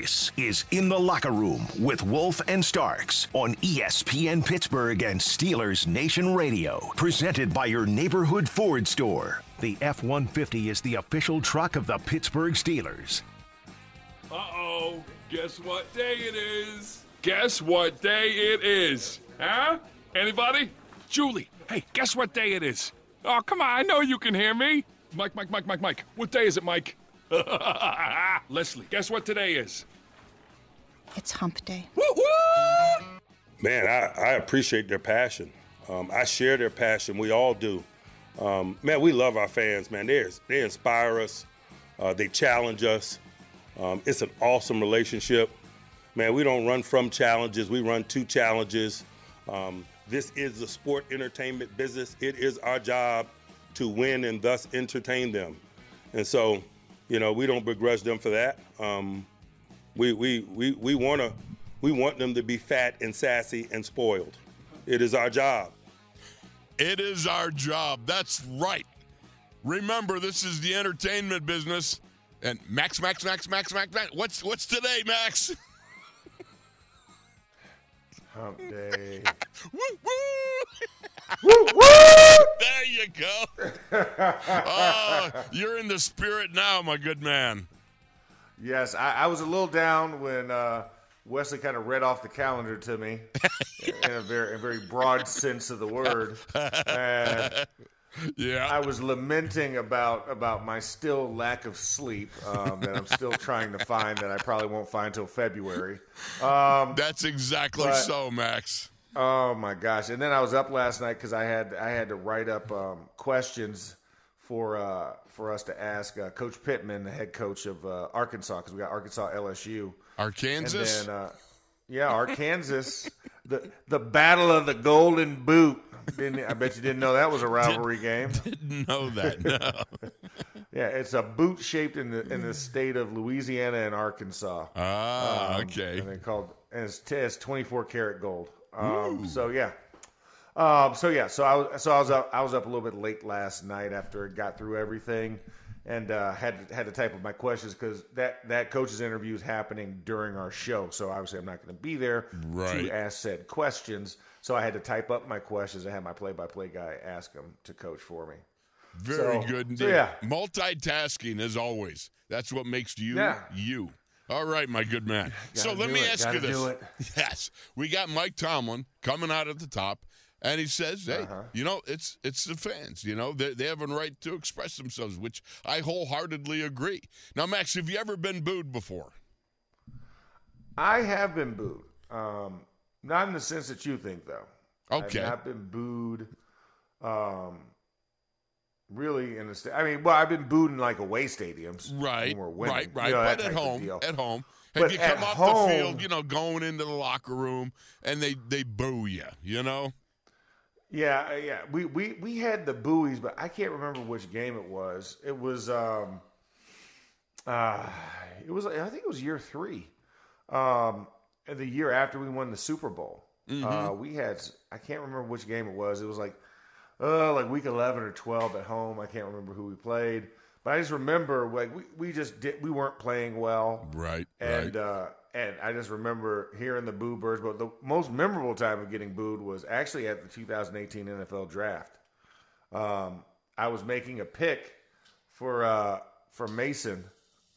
This is In the Locker Room with Wolf and Starks on ESPN Pittsburgh and Steelers Nation Radio. Presented by your neighborhood Ford store. The F 150 is the official truck of the Pittsburgh Steelers. Uh oh. Guess what day it is? Guess what day it is? Huh? Anybody? Julie, hey, guess what day it is? Oh, come on, I know you can hear me. Mike, Mike, Mike, Mike, Mike. What day is it, Mike? Leslie, guess what today is? It's hump day. Man, I, I appreciate their passion. Um, I share their passion. We all do. Um, man, we love our fans, man. They, they inspire us, uh, they challenge us. Um, it's an awesome relationship. Man, we don't run from challenges, we run to challenges. Um, this is the sport entertainment business. It is our job to win and thus entertain them. And so, you know, we don't begrudge them for that. Um, we we we we want to we want them to be fat and sassy and spoiled. It is our job. It is our job. That's right. Remember, this is the entertainment business. And Max, Max, Max, Max, Max, Max. What's what's today, Max? Hump day. woo woo! woo woo! There you go. oh, you're in the spirit now, my good man. Yes, I, I was a little down when uh, Wesley kind of read off the calendar to me in a very, a very broad sense of the word. And Yeah. I was lamenting about about my still lack of sleep um, that I'm still trying to find that I probably won't find until February. Um, That's exactly But- so, Max. Oh my gosh! And then I was up last night because I had I had to write up um, questions for uh, for us to ask uh, Coach Pittman, the head coach of uh, Arkansas, because we got Arkansas LSU, Arkansas. and then uh, yeah, Arkansas, the the Battle of the Golden Boot. Didn't, I bet you didn't know that was a rivalry game. Didn't know that. No. Yeah, it's a boot shaped in the in the state of Louisiana and Arkansas. Ah, Um, okay. And they called and it's, it's 24 karat gold. Um, so yeah. Um, so yeah, so I was so I was up I was up a little bit late last night after it got through everything, and uh, had to, had to type up my questions because that that coach's interview is happening during our show. So obviously I'm not going to be there Right. to ask said questions. So I had to type up my questions and have my play by play guy ask them to coach for me. Very So- good so yeah. Multitasking as always. That's what makes you Yeah. you. All right, my good man. so let me it, ask gotta you this. Yes. We got Mike Tomlin coming out at the top and he says, "Hey, Uh-huh. you know, it's it's the fans, you know, they, they have a right to express themselves, which I wholeheartedly agree." Now, Max, have you ever been booed before? I have been booed. Um, not in the sense that you think, though. Okay. I've not been booed. Um, really in the sta- I mean, well, I've been booed in like away stadiums, Right, winning. right, right. You know, but at home, at home, have But you come off home- the field, you know, going into the locker room and they they boo you, you know? Yeah, uh, yeah. We, we we had the buoys, but I can't remember which game it was. It was um uh it was I think it was year 3. Um and the year after we won the Super Bowl. Uh we had I can't remember which game it was. It was like uh like week 11 or 12 at home. I can't remember who we played. But I just remember like we, we just did we weren't playing well. Right, And right. uh, and I just remember hearing the boo birds. But the most memorable time of getting booed was actually at the 2018 NFL Draft. Um, I was making a pick for uh, for Mason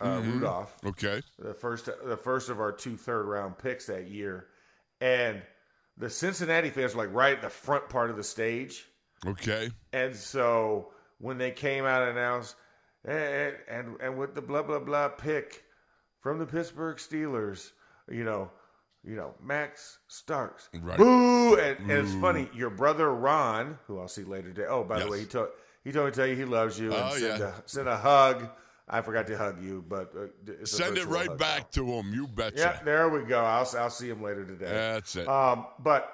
uh, Mm-hmm. Rudolph, Okay. the first the first of our two third round picks that year, and the Cincinnati fans were like right at the front part of the stage. Okay. And so when they came out and announced, and, and and with the blah blah blah pick from the Pittsburgh Steelers, you know, you know Max Starks, Right. boo, and, and it's funny. Your brother Ron, who I'll see later today. Oh, by Yes. the way, he told he told me to tell you he loves you and Oh, send yeah. a send a hug. I forgot to hug you, but uh, Send it right back to him. You betcha. Yeah, there we go. I'll I'll see him later today. That's it. Um, but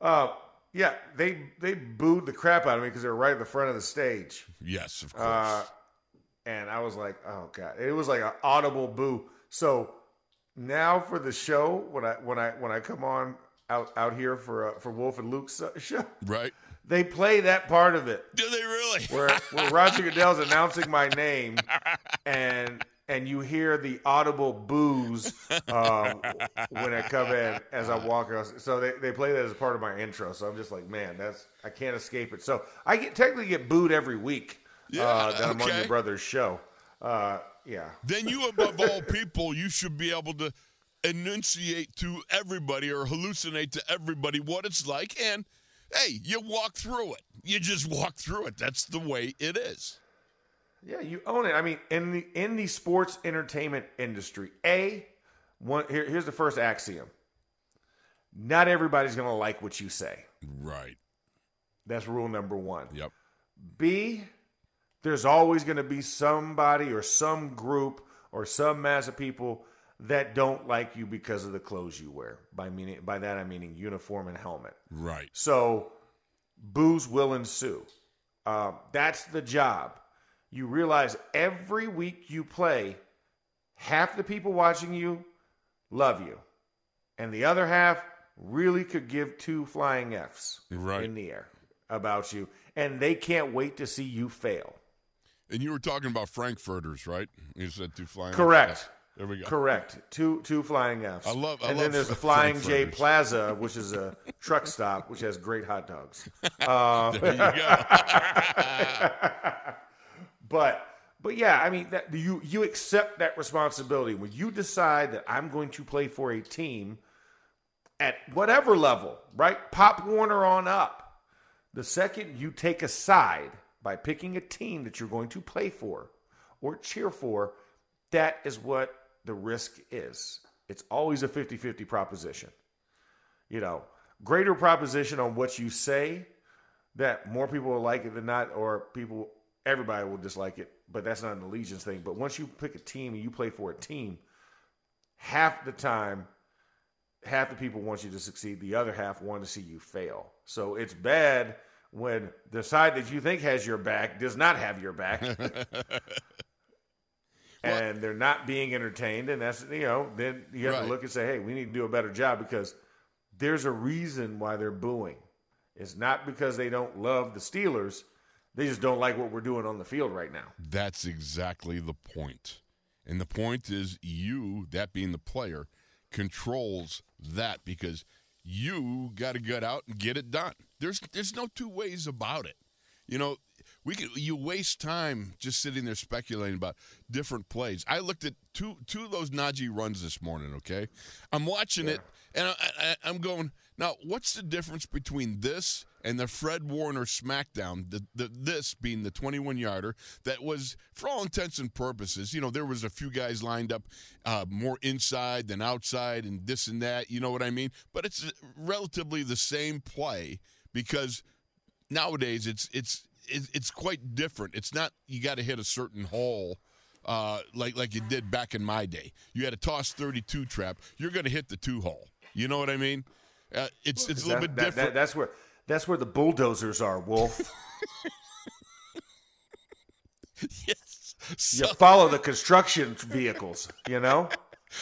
uh, yeah, they they booed the crap out of me because they were right at the front of the stage, yes, of course. uh, and I was like, oh god, it was like an audible boo. So now for the show, when I when I when I come on out out here for uh, for Wolf and Luke's uh, show, right. they play that part of it Do they really? where where Roger Goodell's announcing my name, and and you hear the audible boos um, when I come in as I walk across. So they, they play that as part of my intro. So I'm just like, man, that's I can't escape it. So I get technically get booed every week Yeah, uh, that I'm on your brother's show. Uh, yeah. then you, above all people, you should be able to enunciate to everybody or hallucinate to everybody what it's like. And hey, you walk through it. You just walk through it. That's the way it is. Yeah, you own it. I mean, in the in the sports entertainment industry, a one here, here's the first axiom: not everybody's going to like what you say. Right. That's rule number one. Yep. B, there's always going to be somebody or some group or some mass of people that don't like you because of the clothes you wear. By meaning by that I meaning uniform and helmet. Right. So booze will ensue. Um, that's the job. You realize every week you play, half the people watching you love you, and the other half really could give two flying Fs Right. in the air about you, and they can't wait to see you fail. And you were talking about Frankfurters, right? You said two flying. Correct. Yes. There we go. Correct. Two two flying Fs. I love- I and love then there's the Flying J Plaza, which is a truck stop, which has great hot dogs. Uh, there you go. But but yeah, I mean that you you accept that responsibility when you decide that I'm going to play for a team at whatever level, right? Pop Warner on up. The second you take a side by picking a team that you're going to play for or cheer for, that is what the risk is. It's always a 50-50 proposition. You know, greater proposition on what you say that more people will like it than not, or people, everybody will dislike it. But that's not an allegiance thing. But once you pick a team and you play for a team, half the time, half the people want you to succeed. The other half want to see you fail. So it's bad when the side that you think has your back does not have your back. and they're not being entertained. And that's, you know, then you have Right. to look and say, hey, we need to do a better job because there's a reason why they're booing. It's not because they don't love the Steelers. They just don't like what we're doing on the field right now. That's exactly the point. And the point is, you, that being the player, controls that because you got to get out and get it done. There's there's no two ways about it. You know, we can you waste time just sitting there speculating about different plays. I looked at two two of those Najee runs this morning. Okay, I'm watching it and I, I, I'm going now. What's the difference between this and the Fred Warner smackdown? The, the this being the 21 yarder that was, for all intents and purposes, you know, there was a few guys lined up uh, more inside than outside and this and that. You know what I mean? But it's relatively the same play because nowadays it's it's it's quite different. It's not you got to hit a certain hole uh, like like you did back in my day. You had a toss 32 trap. You're going to hit the two hole. You know what I mean? Uh, it's it's a little That- bit different. that- that's where that's where the bulldozers are, Wolf. yes. you follow the construction vehicles, you know?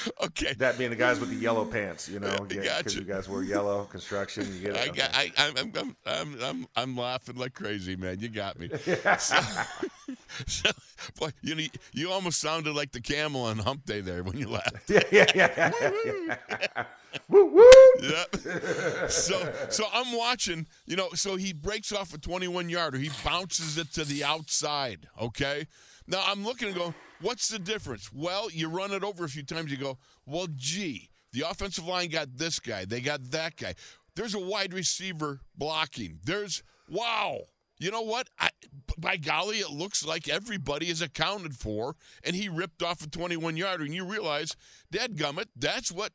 okay. That being the guys with the yellow pants, you know, because Gotcha. you guys wear yellow construction. You get it. I got, I, I'm, I'm, I'm, I'm, I'm laughing like crazy, man. You got me. So, so, boy, you know, you almost sounded like the camel on Hump Day there when you laughed. yeah, yeah, yeah, yeah. woo, woo. Yep. so so I'm watching, you know, so he breaks off a 21 yarder. He bounces it to the outside, okay? Now I'm looking and go, what's the difference? Well, you run it over a few times, you go, well, gee, the offensive line got this guy, they got that guy. There's a wide receiver blocking. There's wow. You know what? I, by golly, it looks like everybody is accounted for, and he ripped off a 21 yarder, and you realize, dadgummit, that's what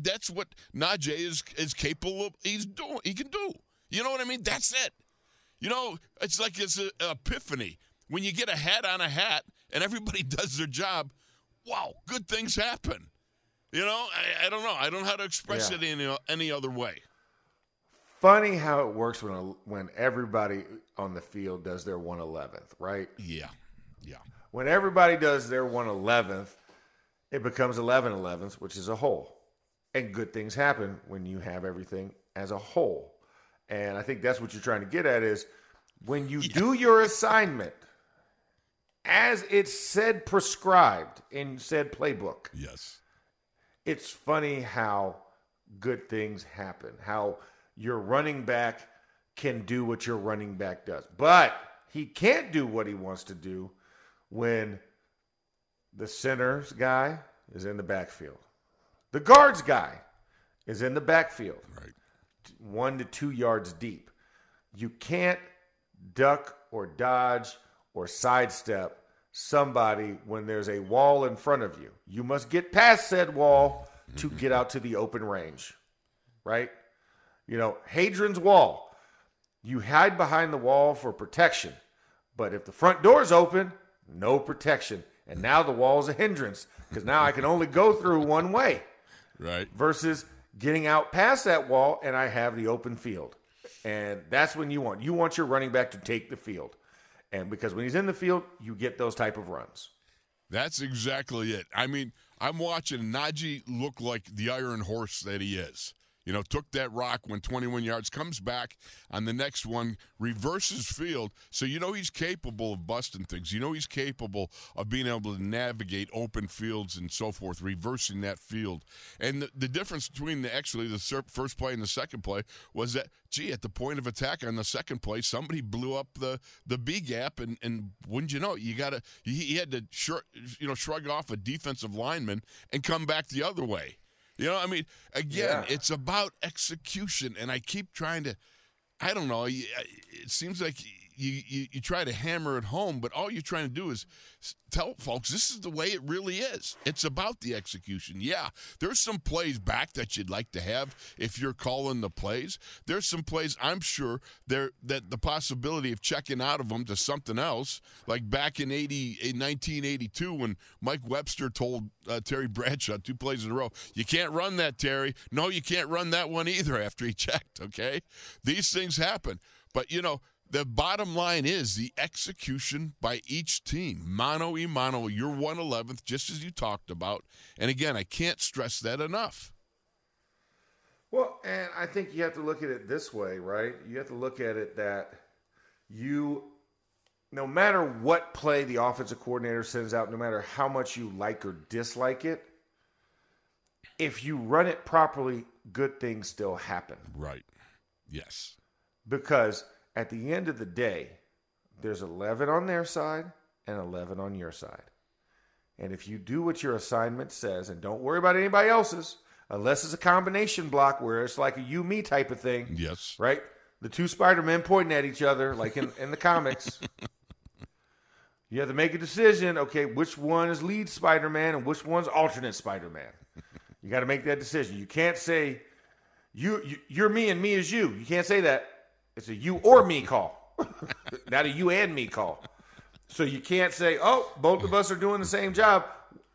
that's what Najee is is capable of. He's doing. He can do. You know what I mean? That's it. You know, it's like it's an epiphany when you get a hat on a hat, and everybody does their job. Wow, good things happen. You know, I, I don't know. I don't know how to express Yeah. it any any other way. Funny how it works when when everybody on the field does their one eleventh, right? Yeah, yeah. When everybody does their one eleventh, it becomes 11 11ths, which is a whole. And good things happen when you have everything as a whole. And I think that's what you're trying to get at is when you do your assignment, as it's said prescribed in said playbook. Yes. It's funny how good things happen, how your running back can do what your running back does. But he can't do what he wants to do when the center's guy is in the backfield. The guards guy is in the backfield, Right. one to two yards deep. You can't duck or dodge or sidestep somebody when there's a wall in front of you. You must get past said wall to mm-hmm. get out to the open range, right? You know, Hadrian's Wall. You hide behind the wall for protection, but if the front door's open, no protection. And now the wall's a hindrance because now I can only go through one way Right. versus getting out past that wall and I have the open field. And that's when you want. You want your running back to take the field. And because when he's in the field, you get those type of runs. That's exactly it. I mean, I'm watching Najee look like the iron horse that he is. You know, took that rock, went 21 yards, comes back on the next one, reverses field. So you know he's capable of busting things. You know he's capable of being able to navigate open fields and so forth, reversing that field. And the, the difference between the actually the first play and the second play was that, gee, at the point of attack on the second play, somebody blew up the the B gap, and and wouldn't you know, you got to he, he had to shr- you know shrug off a defensive lineman and come back the other way. You know, I mean, again, Yeah. it's about execution, and I keep trying to. I don't know. It seems like you, you you try to hammer it home, but all you're trying to do is tell folks this is the way it really is. It's about the execution. Yeah, there's some plays back that you'd like to have if you're calling the plays. There's some plays I'm sure there that the possibility of checking out of them to something else, like back in 80 in 1982 when Mike Webster told uh, Terry Bradshaw two plays in a row, you can't run that Terry. No, you can't run that one either after he checked. Okay, these things happen, but you know the bottom line is the execution by each team. Mano e mano, you're 111th, just as you talked about. And again, I can't stress that enough. Well, and I think you have to look at it this way, right? You have to look at it that you, no matter what play the offensive coordinator sends out, no matter how much you like or dislike it, if you run it properly, good things still happen. Right. Yes. Because at the end of the day, there's 11 on their side and 11 on your side. And if you do what your assignment says and don't worry about anybody else's, unless it's a combination block where it's like a you me type of thing, Yes. right? The two Spider Men pointing at each other, like in, in the comics. You have to make a decision. Okay, which one is lead Spider Man and which one's alternate Spider Man? You got to make that decision. You can't say you, you you're me and me is you. You can't say that. It's a you or me call, not a you and me call. So you can't say, "Oh, both of us are doing the same job,"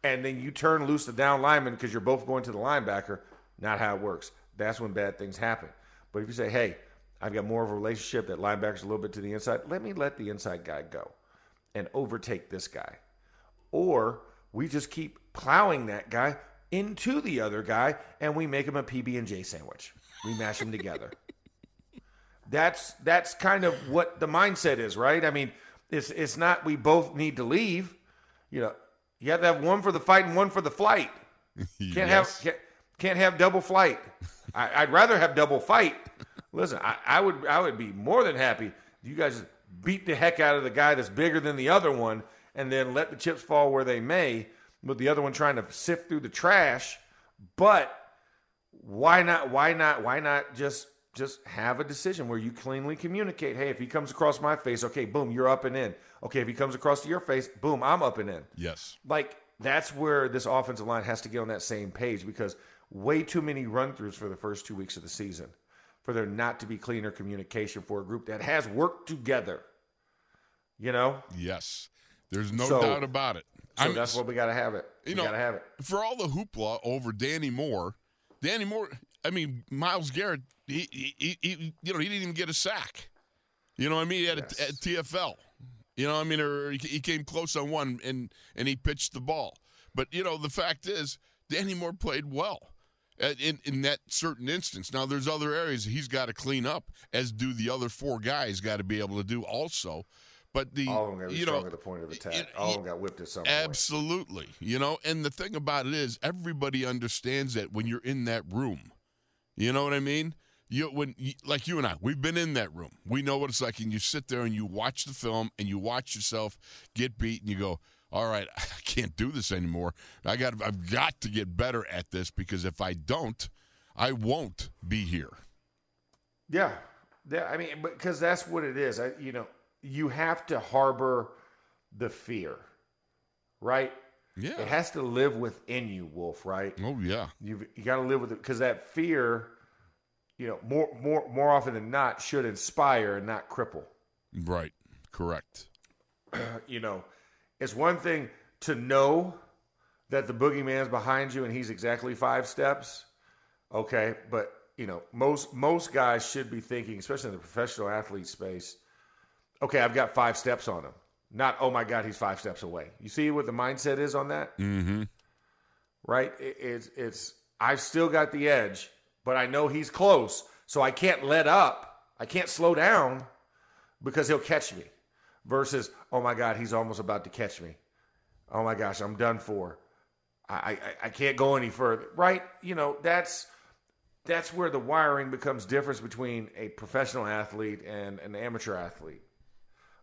and then you turn loose the down lineman because you're both going to the linebacker. Not how it works. That's when bad things happen. But if you say, "Hey, I've got more of a relationship that linebacker's a little bit to the inside. Let me let the inside guy go and overtake this guy," or we just keep plowing that guy into the other guy and we make him a PB and J sandwich. We mash them together. That's that's kind of what the mindset is, right? I mean, it's it's not we both need to leave. You know, you have to have one for the fight and one for the flight. Can't Yes. have can't, can't have double flight. I, I'd rather have double fight. Listen, I, I would I would be more than happy. if You guys beat the heck out of the guy that's bigger than the other one, and then let the chips fall where they may. With the other one trying to sift through the trash, but why not why not why not just just have a decision where you cleanly communicate hey if he comes across my face okay boom you're up and in okay if he comes across to your face boom i'm up and in Yes. like that's where this offensive line has to get on that same page because way too many run throughs for the first two weeks of the season for there not to be cleaner communication for a group that has worked together you know Yes. There's no So- doubt about it. so I'm- that's what we got to have it You we know, got to have it for all the hoopla over Danny Moore, Danny Moore, I mean, Myles Garrett, he, he, he, you know, he didn't even get a sack. You know what I mean? He had Yes. a, at TFL. You know what I mean? Or he, he came close on one and, and he pitched the ball. But, you know, the fact is, Danny Moore played well in, in that certain instance. Now, there's other areas he's got to clean up, as do the other four guys got to be able to do also. But the All of them got to be you strong know at the point of attack. it- All of them got whipped at some point. Absolutely. You know, and the thing about it is everybody understands that when you're in that room. You know what I mean? You when you, like you and I, we've been in that room. We know what it's like and you sit there and you watch the film and you watch yourself get beat and you go, "All right, I can't do this anymore. I got I've got to get better at this because if I don't, I won't be here." Yeah, yeah. I mean, because that's what it is. I, you know, you have to harbor the fear, right? Yeah. It has to live within you, Wolf. Right? Oh yeah. You've, you got to live with it because that fear, you know, more more more often than not, should inspire and not cripple. Right. Correct. You know, it's one thing to know that the boogeyman's behind you and he's exactly five steps. Okay, but you know, most most guys should be thinking, especially in the professional athlete space, okay, I've got five steps on him. Not, oh my God, he's five steps away. You see what the mindset is on that? Mm-hmm. right? It, it's it's I've still got the edge, but I know he's close, so I can't let up. I can't slow down because he'll catch me. Versus, oh my God, he's almost about to catch me. Oh my gosh, I'm done for. I I, I can't go any further. Right? You know that's that's where the wiring becomes difference between a professional athlete and an amateur athlete.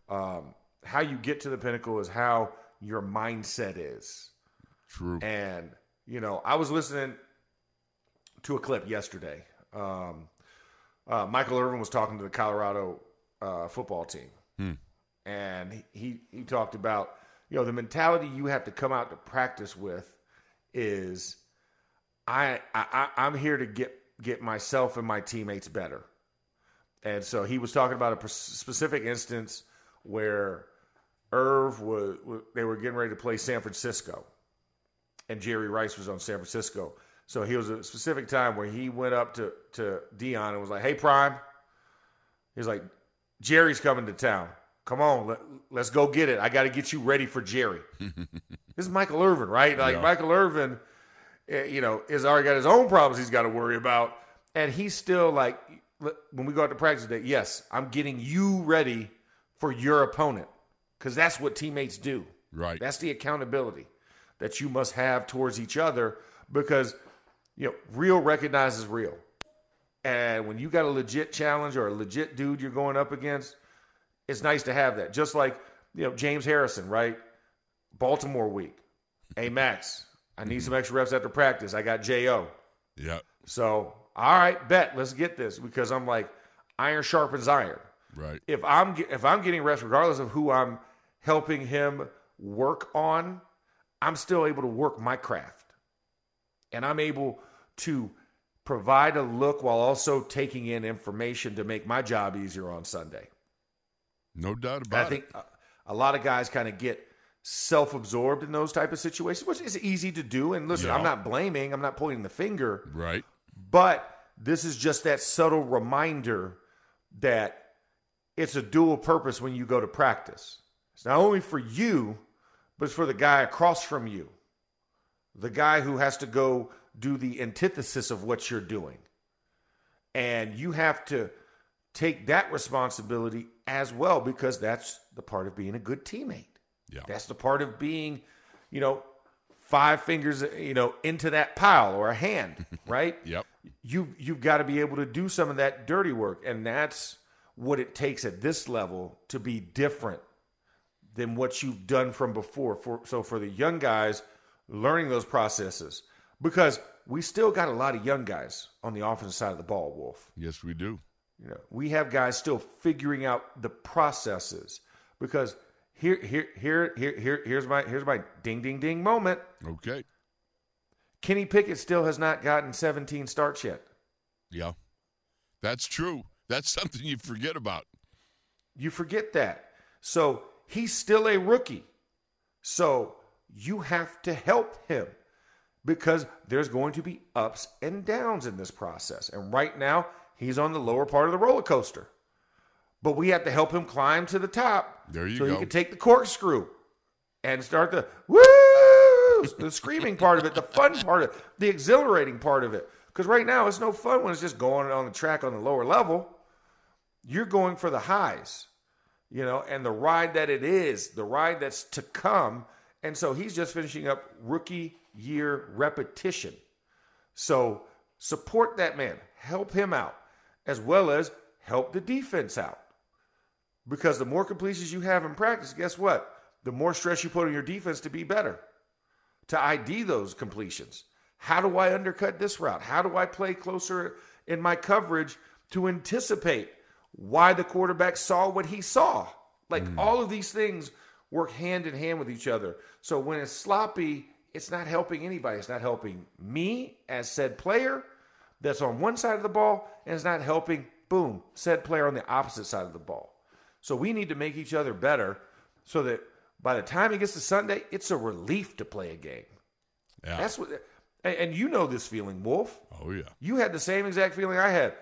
Um, how you get to the pinnacle is how your mindset is. True. And you know, I was listening to a clip yesterday. Um, uh, Michael Irvin was talking to the Colorado uh, football team, and he, he talked about you know the mentality you have to come out to practice with is I, I I- I'm here to get get myself and my teammates better. And so he was talking about a specific instance where Irv was, they were getting ready to play San Francisco, and Jerry Rice was on San Francisco. So he was a specific time where he went up to to Deion and was like, "Hey, Prime," he's like, "Jerry's coming to town. Come on, let, let's go get it. I got to get you ready for Jerry." this is Michael Irvin, right? Like Yeah. Michael Irvin, eh, you know, has already got his own problems he's got to worry about, and he's still like, when we go out to practice today, yes, I'm getting you ready for your opponent because that's what teammates do. Right. That's the accountability that you must have towards each other because you know real recognizes real. And when you got a legit challenge or a legit dude you're going up against, it's nice to have that. Just like you know James Harrison, right? Baltimore week. Hey Max, I need mm-hmm. some extra reps after practice. I got Jo. yeah. So all right, bet let's get this because I'm like iron sharpens iron Right. if I'm if I'm getting reps, regardless of who I'm helping him work on, I'm still able to work my craft, and I'm able to provide a look while also taking in information to make my job easier on Sunday. No doubt I about think it. a, a lot of guys kind of get self-absorbed in those type of situations, which is easy to do. And listen, Yeah. I'm not blaming, I'm not pointing the finger. Right. But this is just that subtle reminder that it's a dual purpose when you go to practice. It's not only for you, but it's for the guy across from you, the guy who has to go do the antithesis of what you're doing. And you have to take that responsibility as well because that's the part of being a good teammate. Yeah. That's the part of being, you know, five fingers, you know, into that pile or a hand, right? Yep. You you've got to be able to do some of that dirty work, and that's what it takes at this level to be different than what you've done from before. For so for the young guys, learning those processes because we still got a lot of young guys on the offensive side of the ball, Wolf. Yes, we do. You know, we have guys still figuring out the processes because here, here, here, here, here, here's my here's my ding, ding, ding moment. Okay. Kenny Pickett still has not gotten 17 starts yet. Yeah. That's true. That's something you forget about. You forget that. So he's still a rookie. So you have to help him because there's going to be ups and downs in this process. And right now, he's on the lower part of the roller coaster. But we have to help him climb to the top. There you so go. he can take the corkscrew and start the woo, the screaming part of it, the fun part of it, the exhilarating part of it. Because right now, it's no fun when it's just going on the track on the lower level. You're going for the highs. you know, and the ride that it is, the ride that's to come. And so he's just finishing up rookie year repetition. So support that man, help him out, as well as help the defense out. Because the more completions you have in practice, guess what? The more stress you put on your defense to be better, to ID those completions. How do I undercut this route? How do I play closer in my coverage to anticipate why the quarterback saw what he saw? Like mm. all of these things work hand in hand with each other. So when it's sloppy, it's not helping anybody. It's not helping me as said player that's on one side of the ball, and it's not helping, boom, said player on the opposite side of the ball. So we need to make each other better so that by the time it gets to Sunday, it's a relief to play a game. Yeah. That's what, and, you know this feeling, Wolf. oh yeah. You had the same exact feeling I had.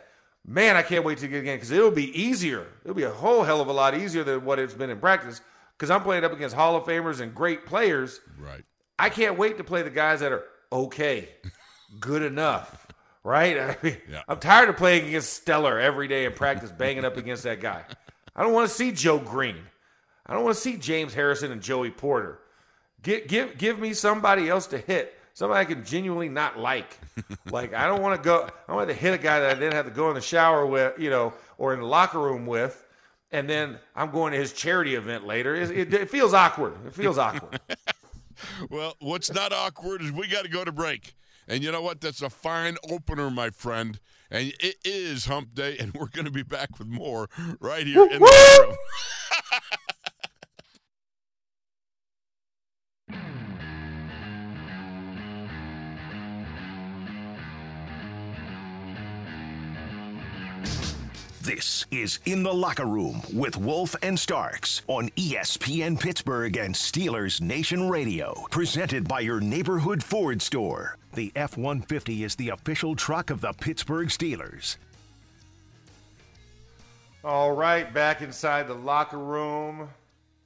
Man, I can't wait to get again because it'll be easier. It'll be a whole hell of a lot easier than what it's been in practice because I'm playing up against Hall of Famers and great players. Right. I can't wait to play the guys that are okay, good enough, right? I mean, Yeah. I'm tired of playing against Stellar every day in practice, banging up against that guy. I don't want to see Joe Greene. I don't want to see James Harrison and Joey Porter. Give, give, give me somebody else to hit, somebody I can genuinely not like. like I don't want to go. I don't want to hit a guy that I then have to go in the shower with, you know, or in the locker room with, and then I'm going to his charity event later. It, it, it feels awkward. It feels awkward. Well, what's not awkward is we got to go to break. And you know what? That's a fine opener, my friend. And it is hump day, and we're going to be back with more right here in the room. This is In the Locker Room with Wolf and Starks on ESPN Pittsburgh and Steelers Nation Radio. Presented by your neighborhood Ford store. The F 150 is the official truck of the Pittsburgh Steelers. All right, back inside the locker room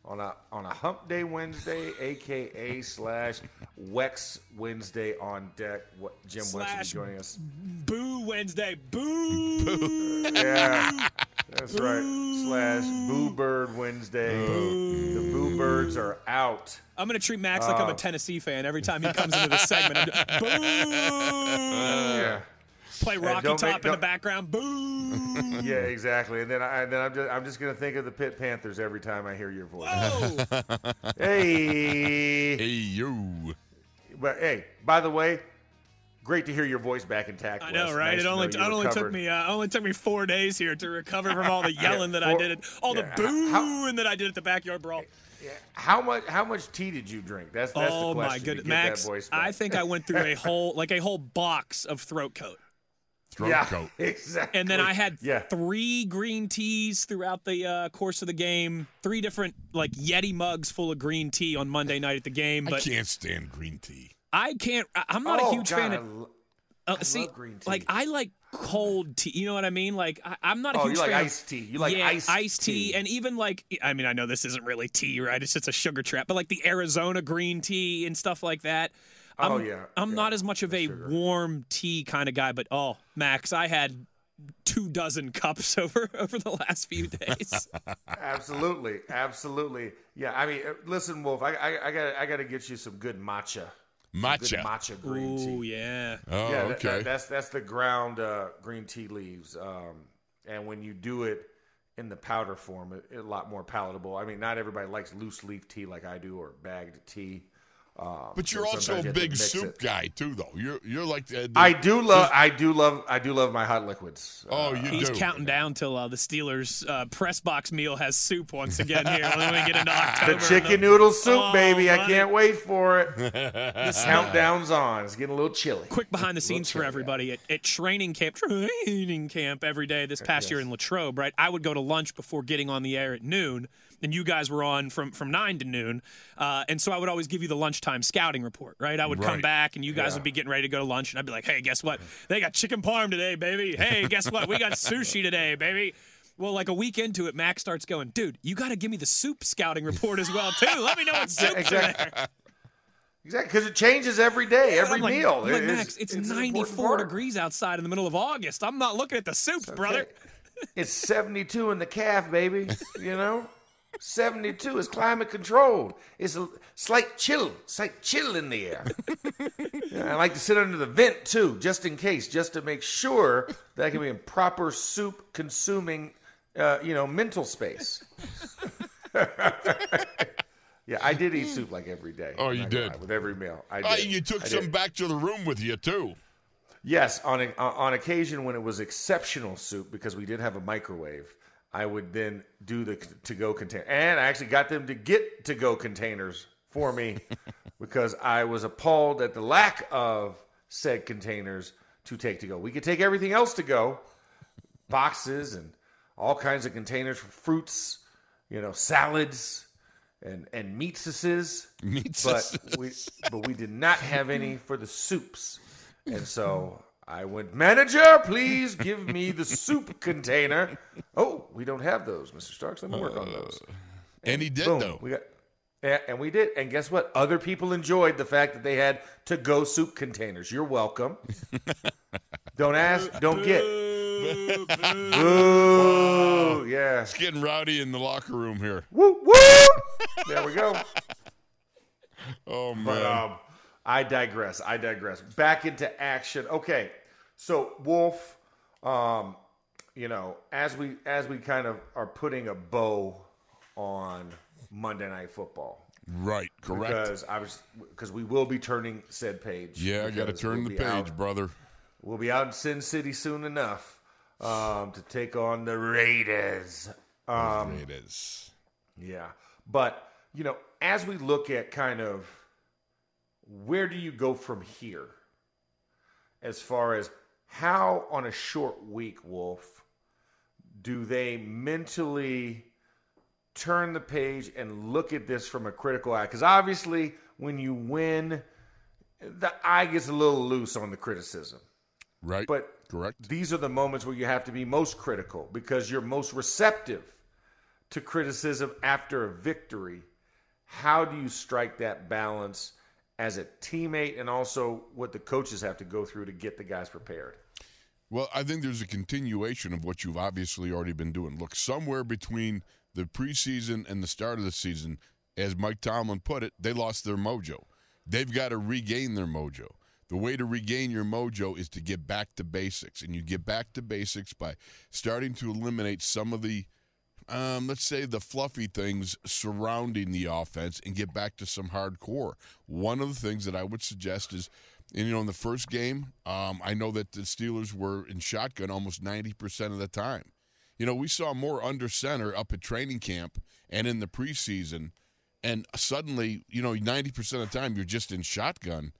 on a on a Hump Day Wednesday, aka slash Wex Wednesday on deck. What Jim Wexell joining us. Boo Wednesday. Boo. Yeah, that's right. Slash Boo Bird Wednesday. The Boo Birds are out. I'm gonna treat Max like I'm a Oh. Tennessee fan every time he comes into this segment. I'm just, Boo. Yeah, Play Rocky don't make- Top in the background. Boom. yeah, exactly. And then I and then I'm just I'm just gonna think of the Pitt Panthers every time I hear your voice. Whoa. Hey, Hey, you. but hey, by the way, great to hear your voice back intact. I know, Wes. right? Nice it only know it only took me uh, only took me four days here to recover from all the yelling that I did, it, all yeah, the booing how- that I did at the backyard brawl. How much? How much tea did you drink? That's that's oh the question. my to goodness, Max! I think I went through a whole like a whole box of throat coat. Throat yeah, coat. exactly. And then I had yeah. three green teas throughout the uh, course of the game. Three different like Yeti mugs full of green tea on Monday night at the game. But I can't stand green tea. I can't. I- I'm not Oh, a huge God, fan I of. lo- Uh, I see, love green tea. like I like cold tea. You know what I mean? Like I, I'm not a Oh, huge you like fan of- iced tea. You like yeah, iced tea. tea. and even like I mean I know this isn't really tea, right? It's just a sugar trap, but like the Arizona green tea and stuff like that. I'm, Oh, yeah, I'm yeah, not as much of a sugar. warm tea kind of guy, but oh, Max, I had two dozen cups over over the last few days. absolutely, absolutely. Yeah, I mean, uh, listen, Wolf. I I, I got I got to get you some good matcha. Good Matcha. matcha green tea. Ooh, yeah. Oh, yeah, that- okay. that- that's that's the ground uh, green tea leaves, um, and when you do it in the powder form, it, it a lot more palatable. I mean, not everybody likes loose leaf tea like I do, or bagged tea. Um, but you're so also a you have to big soup it. guy too, though. You're you're like the, the- I do love, I do love, I do love my hot liquids. Oh, Uh, you He's do. counting down till uh, the Steelers uh, press box meal has soup once again here. Let me get into October. the chicken noodle soup, Oh, baby. I can't wait for it. The Countdown's on. It's getting a little chilly. quick behind the scenes for everybody at, at training camp training camp every day this past year in latrobe right i would go to lunch before getting on the air at noon and you guys were on from from 9 to noon uh, and so i would always give you the lunchtime scouting report right i would come back and you guys Yeah. would be getting ready to go to lunch and i'd be like hey guess what they got chicken parm today baby hey guess what we got sushi today baby well, like a week into it, Max starts going, dude, you got to give me the soup scouting report as well, too. Let me know what soups exactly. there. Exactly, because it changes every day, every I'm like, meal. Like, It is- Max, it's, important 94 degrees outside in the middle of August. I'm not looking at the soups, brother. Okay. It's 72 in the calf, baby. You know? 72 is climate controlled. It's a slight chill, slight chill in the air. Yeah, I like to sit under the vent too, just in case, just to make sure that I can be in proper soup consuming, uh, you know, mental space. yeah, I did eat soup like every day. Oh, you did? lie, with every meal. I did. Uh, you took I some did. back to the room with you too. Yes, on a, on occasion when it was exceptional soup because we did have a microwave, I would then do the to go container, and I actually got them to get to go containers for me because I was appalled at the lack of said containers to take to go. We could take everything else to go, boxes and all kinds of containers for fruits, you know, salads and and meatses Meat but we but we did not have any for the soups, and so I went, manager, please give me the soup container. Oh, we don't have those, Mister Starks. Let me work on those. and he did Boom, though. we got. Yeah, and we did. And guess what? Other people enjoyed the fact that they had to go soup containers. You're welcome. don't ask, don't get. Boo! Yeah. It's getting rowdy in the locker room here. Woo woo! There we go. Oh man. But um, I digress. I digress. Back into action. Okay, so Wolf, um, you know, as we as we kind of are putting a bow on Monday Night Football, right. Correct. because I was because we will be turning said page. yeah, I got to turn we'll the page, out- brother. We'll be out in Sin City soon enough um, to take on the Raiders. Um, is. Yeah. But, you know, as we look at kind of where do you go from here as far as how on a short week, Wolf, do they mentally turn the page and look at this from a critical eye? Because obviously, when you win, the eye gets a little loose on the criticism. Right. But correct. these are the moments where you have to be most critical because you're most receptive to criticism after a victory. How do you strike that balance as a teammate and also what the coaches have to go through to get the guys prepared? Well, I think there's a continuation of what you've obviously already been doing. Look, somewhere between the preseason and the start of the season, as Mike Tomlin put it, they lost their mojo. They've got to regain their mojo. The way to regain your mojo is to get back to basics, and you get back to basics by starting to eliminate some of the, um, let's say, the fluffy things surrounding the offense, and get back to some hardcore. One of the things that I would suggest is, and, you know, in the first game, um, I know that the Steelers were in shotgun almost ninety percent of the time. You know, we saw more under center up at training camp and in the preseason, and suddenly, you know, ninety percent of the time you're just in shotgun.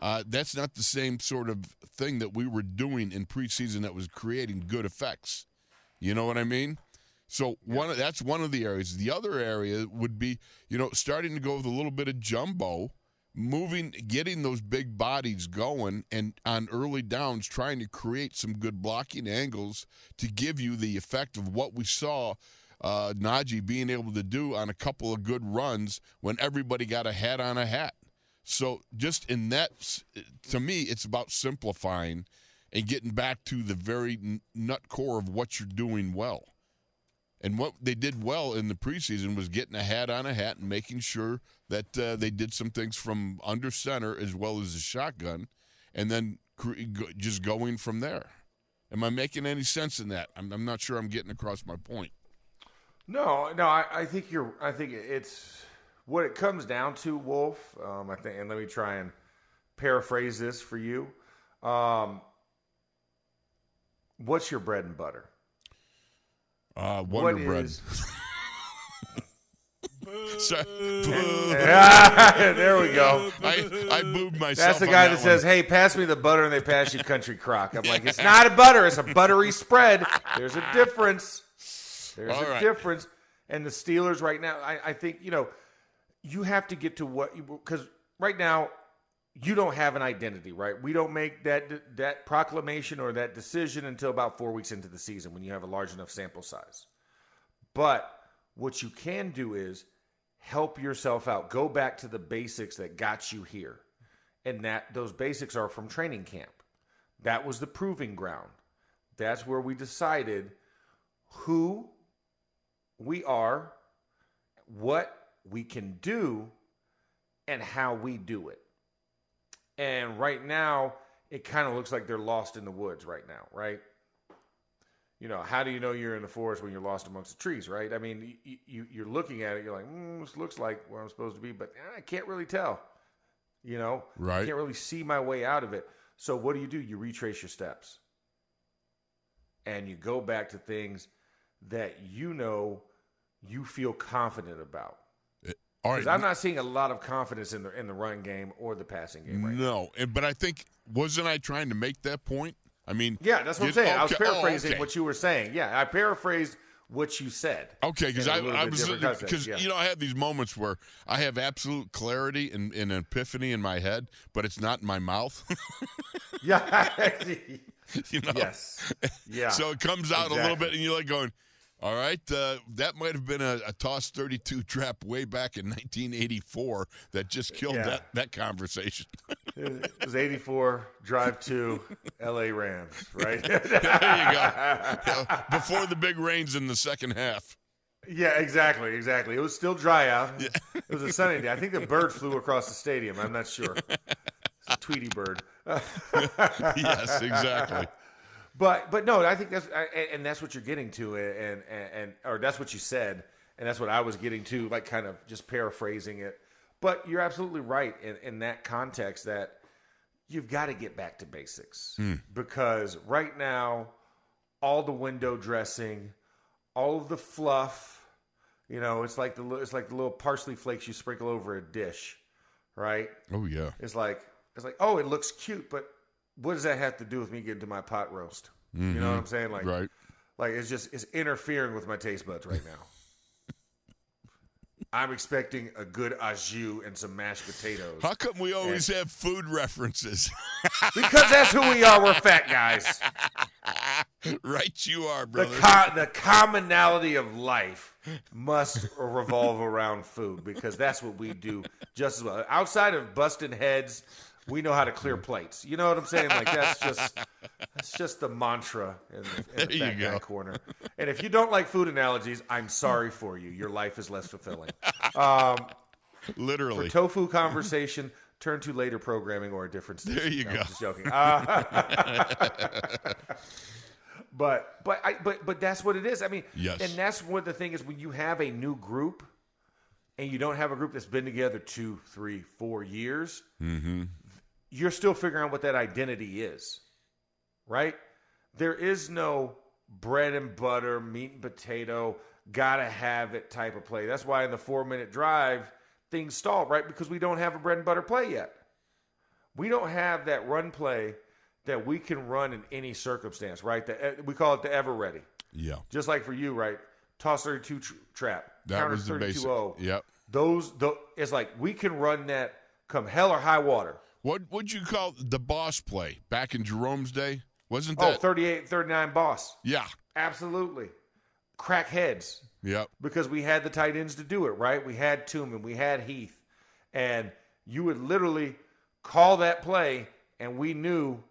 Uh, that's not the same sort of thing that we were doing in preseason that was creating good effects. You know what I mean? So one that's one of the areas. The other area would be, you know, starting to go with a little bit of jumbo, moving, getting those big bodies going, and on early downs, trying to create some good blocking angles to give you the effect of what we saw uh, Najee being able to do on a couple of good runs when everybody got a hat on a hat. So just in that, to me, it's about simplifying and getting back to the very nut core of what you're doing well. And what they did well in the preseason was getting a hat on a hat and making sure that uh, they did some things from under center as well as the shotgun, and then just going from there. Am I making any sense in that? I'm, I'm not sure I'm getting across my point. No, no, I, I think you're. I think it's what it comes down to, Wolf. Um, I think, and let me try and paraphrase this for you. Um, what's your bread and butter? Uh, Wonder What Bread. is- Sorry. there we go. I, I booed myself. That's the guy that, that says, "Hey, pass me the butter," and they pass you country crock. I'm like, it's not a butter; it's a buttery spread. There's a difference. There's All a right. difference. And the Steelers right now, I, I think you know, you have to get to what because right now you don't have an identity, right? We don't make that that proclamation or that decision until about four weeks into the season when you have a large enough sample size. But what you can do is help yourself out. Go back to the basics that got you here. And that those basics are from training camp. That was the proving ground. That's where we decided who we are what we can do and how we do it. And right now, it kind of looks like they're lost in the woods right now, right? You know, how do you know you're in the forest when you're lost amongst the trees, right? I mean, you, you, you're looking at it, you're like, mm, this looks like where I'm supposed to be, but I can't really tell. You know, right? I can't really see my way out of it. So what do you do? You retrace your steps, and you go back to things that you know you feel confident about. All Because right. I'm not seeing a lot of confidence in the in the run game or the passing game right now. no, and- but I think wasn't I trying to make that point? I mean, Yeah, that's what I'm did- saying. I was okay, oh, paraphrasing okay. what you were saying. Yeah, I paraphrased what you said. Okay, because I, I was because yeah. you know I have these moments where I have absolute clarity and, and an epiphany in my head, but it's not in my mouth. Yeah. you know. yes. Yeah. So it comes out a little bit, and you're like going, "All right, uh, that might have been a, a toss 32 trap way back in 1984 that just killed Yeah. that that conversation." it was 84, drive to LA Rams, right? there you go. Yeah, Before the big rains in the second half. yeah, exactly, exactly. It was still dry out. It was a sunny day. I think the bird flew across the stadium. I'm not sure. It's a Tweety bird. yes, exactly. But but no, I think that's I- and- that's what you're getting to, and and and or that's what you said, and that's what I was getting to, like kind of just paraphrasing it. But you're absolutely right in, in that context that you've got to get back to basics hmm. because right now, all the window dressing, all of the fluff, you know, it's like the it's like the little parsley flakes you sprinkle over a dish, right? Oh yeah. It's like it's like, oh, it looks cute, but what does that have to do with me getting to my pot roast? You know what mm-hmm. I'm saying? Like, Right. like it's just it's interfering with my taste buds right now. I'm expecting a good au jus and some mashed potatoes How come we always have food references? because that's who we are. We're fat guys. right, you are, The brother. co- the commonality of life must revolve around food because that's what we do just as well. Outside of busting heads, we know how to clear plates. You know what I'm saying? Like that's just that's just the mantra in the, in the There you fat guy go. corner. And if you don't like food analogies, I'm sorry for you. Your life is less fulfilling. Um, Literally. for tofu conversation, turn to later programming or a different station. There you No, I'm go. just joking. Uh, but but I but but that's what it is. I mean, Yes. and that's what the thing is when you have a new group and you don't have a group that's been together two, three, four years, mm-hmm. You're still figuring out what that identity is, right? There is no bread and butter, meat and potato, gotta have it type of play. That's why in the four minute drive, things stall, right? Because we don't have a bread and butter play yet. We don't have that run play that we can run in any circumstance, right? The, eh, we call it the ever ready. Yeah. Just like for you, right? Toss 32 tr- trap. That counter was the basic. 32-0. Yep. Those, tho- it's like we can run that come hell or high water. What would you call the boss play back in Jerome's day? Wasn't Oh, that? 38, 39 boss. yeah. Absolutely. Crack heads Yep. because we had the tight ends to do it, right? We had Tuman, we had Heath. And you would literally call that play, and we knew,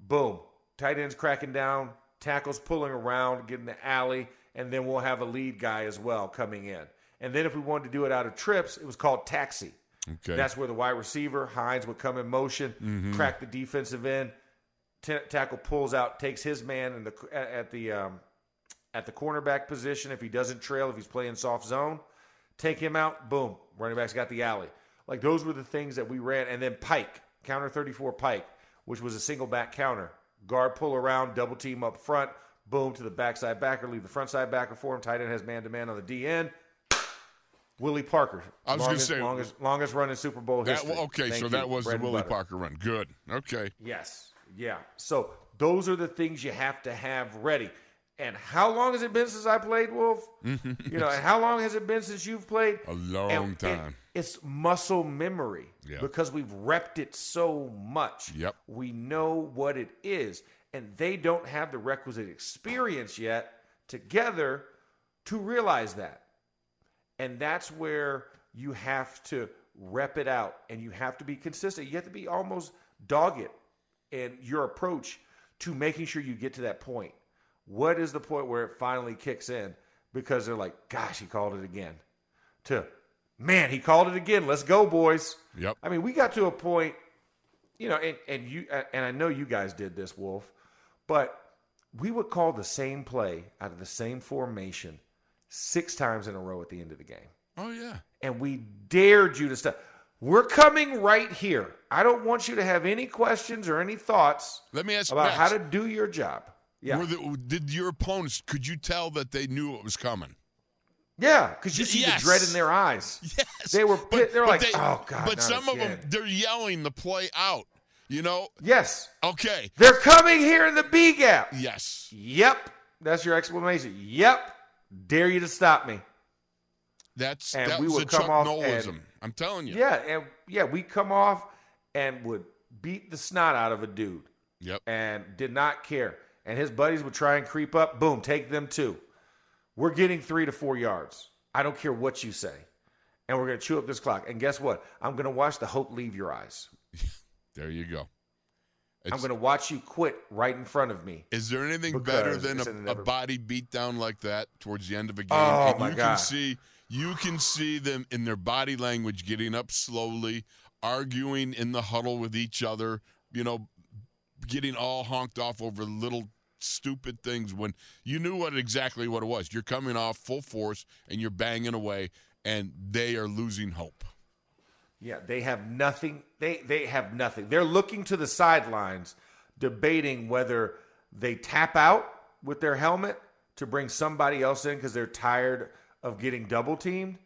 boom, tight ends cracking down, tackles pulling around, getting the alley, and then we'll have a lead guy as well coming in. And then if we wanted to do it out of trips, it was called taxi. Okay. That's where the wide receiver, Hines, would come in motion, crack the defensive end. T- tackle pulls out, takes his man in the at, at the um, at the cornerback position. If he doesn't trail, if he's playing soft zone, take him out. Boom, running back's got the alley. Like those were the things that we ran. And then Pike, counter thirty four Pike, which was a single back counter. Guard pull around, double team up front. Boom to the backside backer, leave the front side backer for him. Tight end has man to man on the D end. Willie Parker. I was gonna longest, say- longest longest running Super Bowl That, history. okay, Thank so you. that was Bread the and Willie butter. Parker run. Good. Okay. Yes. Yeah. So those are the things you have to have ready. And how long has it been since I played Wolf? you know, and how long has it been since you've played? A long And- and time. it's muscle memory Yeah. because we've repped it so much. Yep. We know what it is. And they don't have the requisite experience yet together to realize that. And that's where you have to rep it out and you have to be consistent. You have to be almost dogged in your approach to making sure you get to that point. What is the point where it finally kicks in? Because they're like, gosh, he called it again. to, man, he called it again. Let's go, boys. Yep. I mean, we got to a point, you know, and, and you uh, and I know you guys did this, Wolf, but we would call the same play out of the same formation six times in a row at the end of the game. Oh yeah. And we dared you to stop. We're coming right here. I don't want you to have any questions or any thoughts Let me ask about how to do your job. Yeah. were the, did your opponents? Could you tell that they knew it was coming? Yeah, because you see Yes. the dread in their eyes. Yes. They were pit- they were like, they- "Oh, God, But some of them, they're yelling the play out. You know. Yes. Okay. They're coming here in the B gap. Yes. Yep. That's your explanation. Yep. Dare you to stop me. That's And that we would come Chuck off and- I'm telling you. Yeah, and yeah, we come off and would beat the snot out of a dude Yep. and did not care. And his buddies would try and creep up. Boom, take them too. We're getting three to four yards. I don't care what you say. And we're going to chew up this clock. And guess what? I'm going to watch the hope leave your eyes. There you go. I'm going to watch you quit right in front of me. Is there anything better than a, a body beat down like that towards the end of a game? Oh, and my you God. can see you can see them in their body language getting up slowly, arguing in the huddle with each other, you know, getting all honked off over little stupid things when you knew what exactly what it was. You're coming off full force and you're banging away and they are losing hope. Yeah, they have nothing. They they have nothing. They're looking to the sidelines, debating whether they tap out with their helmet to bring somebody else in because they're tired of getting double teamed,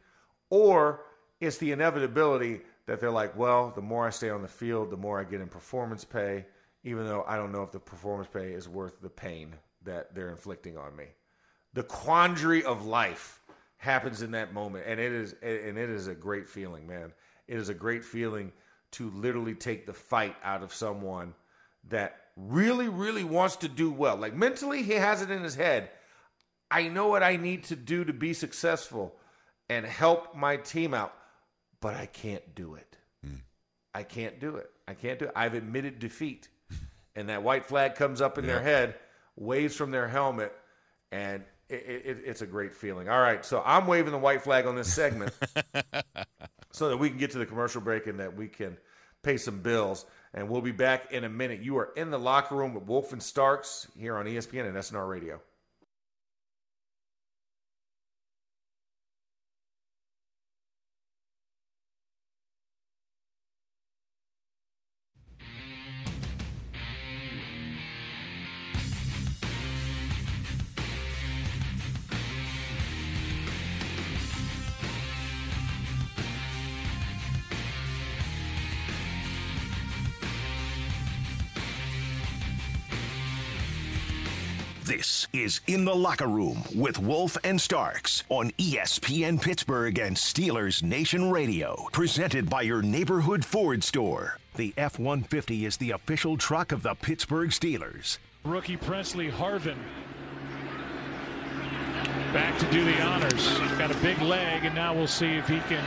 or it's the inevitability that they're like, well, the more I stay on the field, the more I get in performance pay, even though I don't know if the performance pay is worth the pain that they're inflicting on me. The quandary of life happens in that moment, and it is and it is a great feeling, man. It is a great feeling to literally take the fight out of someone that really, really wants to do well. Like mentally, he has it in his head. I know what I need to do to be successful and help my team out, but I can't do it. Hmm. I can't do it. I can't do it. I've admitted defeat. and that white flag comes up in their head, waves from their helmet, and it, it, it's a great feeling. All right, so I'm waving the white flag on this segment so that we can get to the commercial break and that we can pay some bills. And we'll be back in a minute. You are in the locker room with Wolf and Starks here on ESPN and SNR Radio. This is In the Locker Room with Wolf and Starks on ESPN Pittsburgh and Steelers Nation Radio. Presented by your neighborhood Ford store. The F 150 is the official truck of the Pittsburgh Steelers. Rookie Pressley Harvin back to do the honors. He's got a big leg, and now we'll see if he can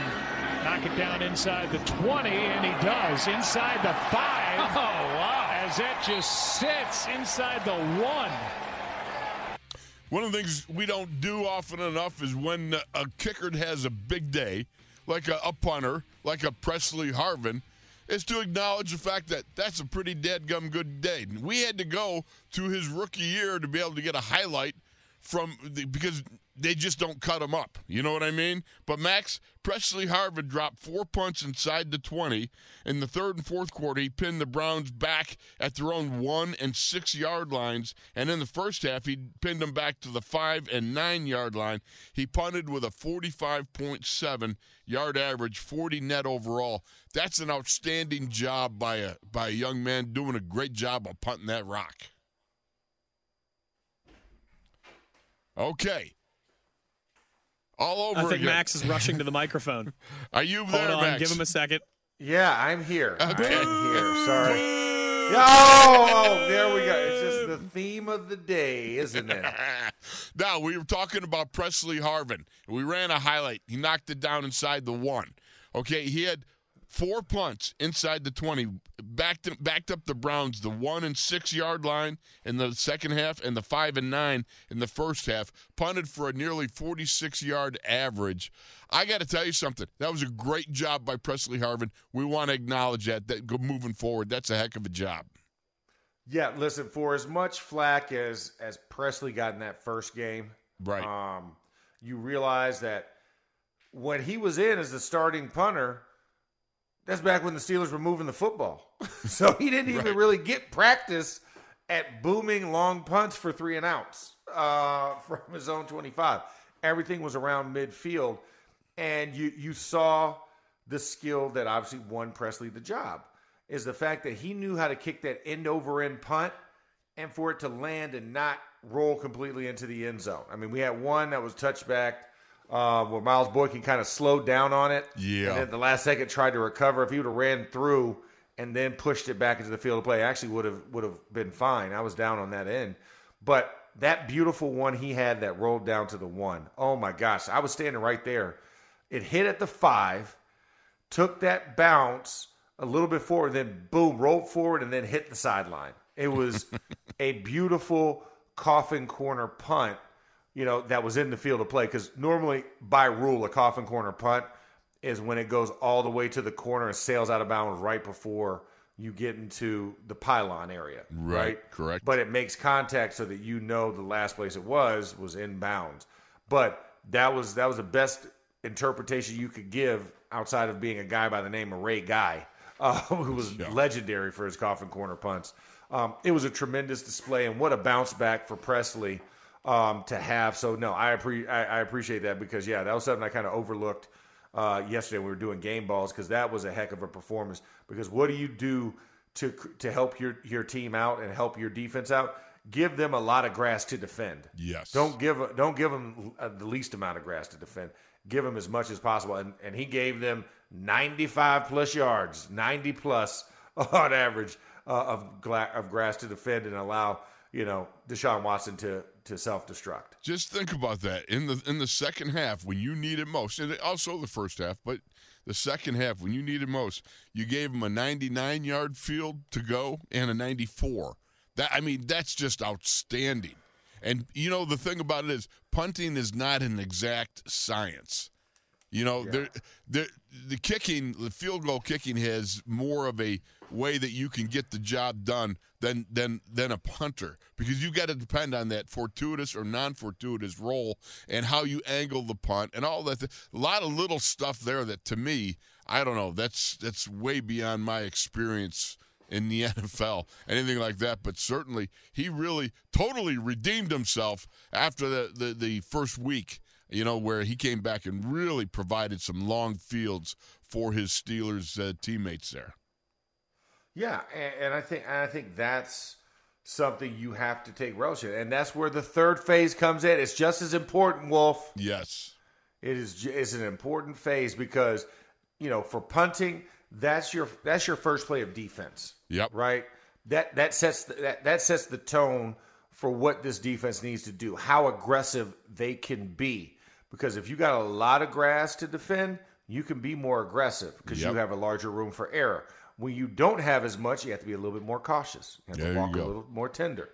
knock it down inside the 20, and he does. Inside the 5. Oh, wow. As it just sits inside the 1. One of the things we don't do often enough is when a kicker has a big day, like a, a punter, like a Pressley Harvin, is to acknowledge the fact that that's a pretty dead gum good day. We had to go to his rookie year to be able to get a highlight from the, because they just don't cut him up. You know what I mean? But Max Pressley Harvin dropped four punts inside the 20. In the third and fourth quarter, he pinned the Browns back at their own one and six yard lines. And in the first half, he pinned them back to the five and nine yard line. He punted with a 45.7 yard average, 40 net overall. That's an outstanding job by a by a young man doing a great job of punting that rock. Okay. All over I think again. Max is rushing to the microphone. Are you Hold there, on, Max? give him a second. Yeah, I'm here. Okay. I'm here. Sorry. Oh, oh, there we go. It's just the theme of the day, isn't it? now we were talking about Pressley Harvin. We ran a highlight. He knocked it down inside the one. Okay, he had four punts inside the 20, backed, backed up the Browns, the one and six yard line in the second half, and the five and nine in the first half, punted for a nearly 46 yard average. I got to tell you something. That was a great job by Pressley Harvin. We want to acknowledge that. That moving forward, that's a heck of a job. Yeah, listen. For as much flack as as Pressley got in that first game, Right. Um, you realize that when he was in as the starting punter, that's back when the Steelers were moving the football. so he didn't even Right. really get practice at booming long punts for three and outs uh, from his own 25. Everything was around midfield. And you, you saw the skill that obviously won Pressley the job is the fact that he knew how to kick that end over end punt and for it to land and not roll completely into the end zone. I mean, we had one that was touchback uh, where Miles Boykin kind of slowed down on it. Yeah. And at the last second tried to recover. If he would have ran through and then pushed it back into the field of play, actually would have would have been fine. I was down on that end. But that beautiful one he had that rolled down to the one. Oh my gosh. I was standing right there. It hit at the five, took that bounce a little bit forward, then boom, rolled forward and then hit the sideline. It was a beautiful coffin corner punt, you know, that was in the field of play. Because normally, by rule, a coffin corner punt is when it goes all the way to the corner and sails out of bounds right before you get into the pylon area. Right, Right. correct. But it makes contact so that you know the last place it was was in bounds. But that was that was the best interpretation you could give outside of being a guy by the name of Ray Guy, uh, who was legendary for his coffin corner punts. Um, it was a tremendous display, and what a bounce back for Pressley um, to have. So no, I, appre- I, I appreciate that because yeah, that was something I kind of overlooked uh, yesterday when we were doing game balls because that was a heck of a performance. Because what do you do to to help your your team out and help your defense out? Give them a lot of grass to defend. Yes. Don't give don't give them uh, the least amount of grass to defend. Give them as much as possible, and and he gave them 95 plus yards, 90 plus on average uh, of gla- of grass to defend and allow you know Deshaun Watson to to self destruct. Just think about that in the in the second half when you need it most, and also the first half, but the second half when you need it most, you gave him a 99 yard field to go and a 94. That I mean, that's just outstanding. And you know the thing about it is punting is not an exact science. You know, there, there, the kicking, the field goal kicking has more of a way that you can get the job done than than than a punter because you've got to depend on that fortuitous or non-fortuitous roll and how you angle the punt and all that. A lot of little stuff there that to me, I don't know. That's that's way beyond my experience in the NFL, anything like that. But certainly, he really totally redeemed himself after the the, the first week you know, where he came back and really provided some long fields for his Steelers uh, teammates there. Yeah, and, and I think and I think that's something you have to take relish in, and that's where the third phase comes in. It's just as important, Wolf. Yes. It is it's an important phase because you know for punting, that's your that's your first play of defense. Yep. Right. That that sets the, that that sets the tone for what this defense needs to do, how aggressive they can be. Because if you got a lot of grass to defend, you can be more aggressive because Yep. you have a larger room for error. When you don't have as much, you have to be a little bit more cautious. You have There to walk a little more tender.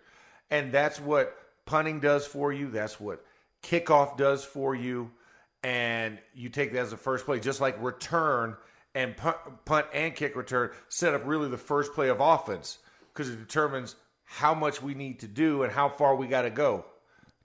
And that's what punting does for you. That's what kickoff does for you. And you take that as a first play, just like return and punt, punt and kick return set up really the first play of offense because it determines how much we need to do and how far we got to go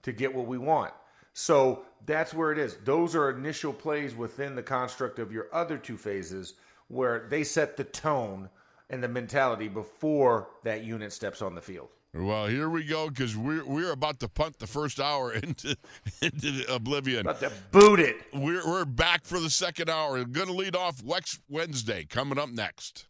to get what we want. So that's where it is. Those are initial plays within the construct of your other two phases where they set the tone and the mentality before that unit steps on the field. Well, here we go because we're we're about to punt the first hour into into oblivion. About to boot it. We're we're back for the second hour. Going to lead off Wex Wednesday coming up next.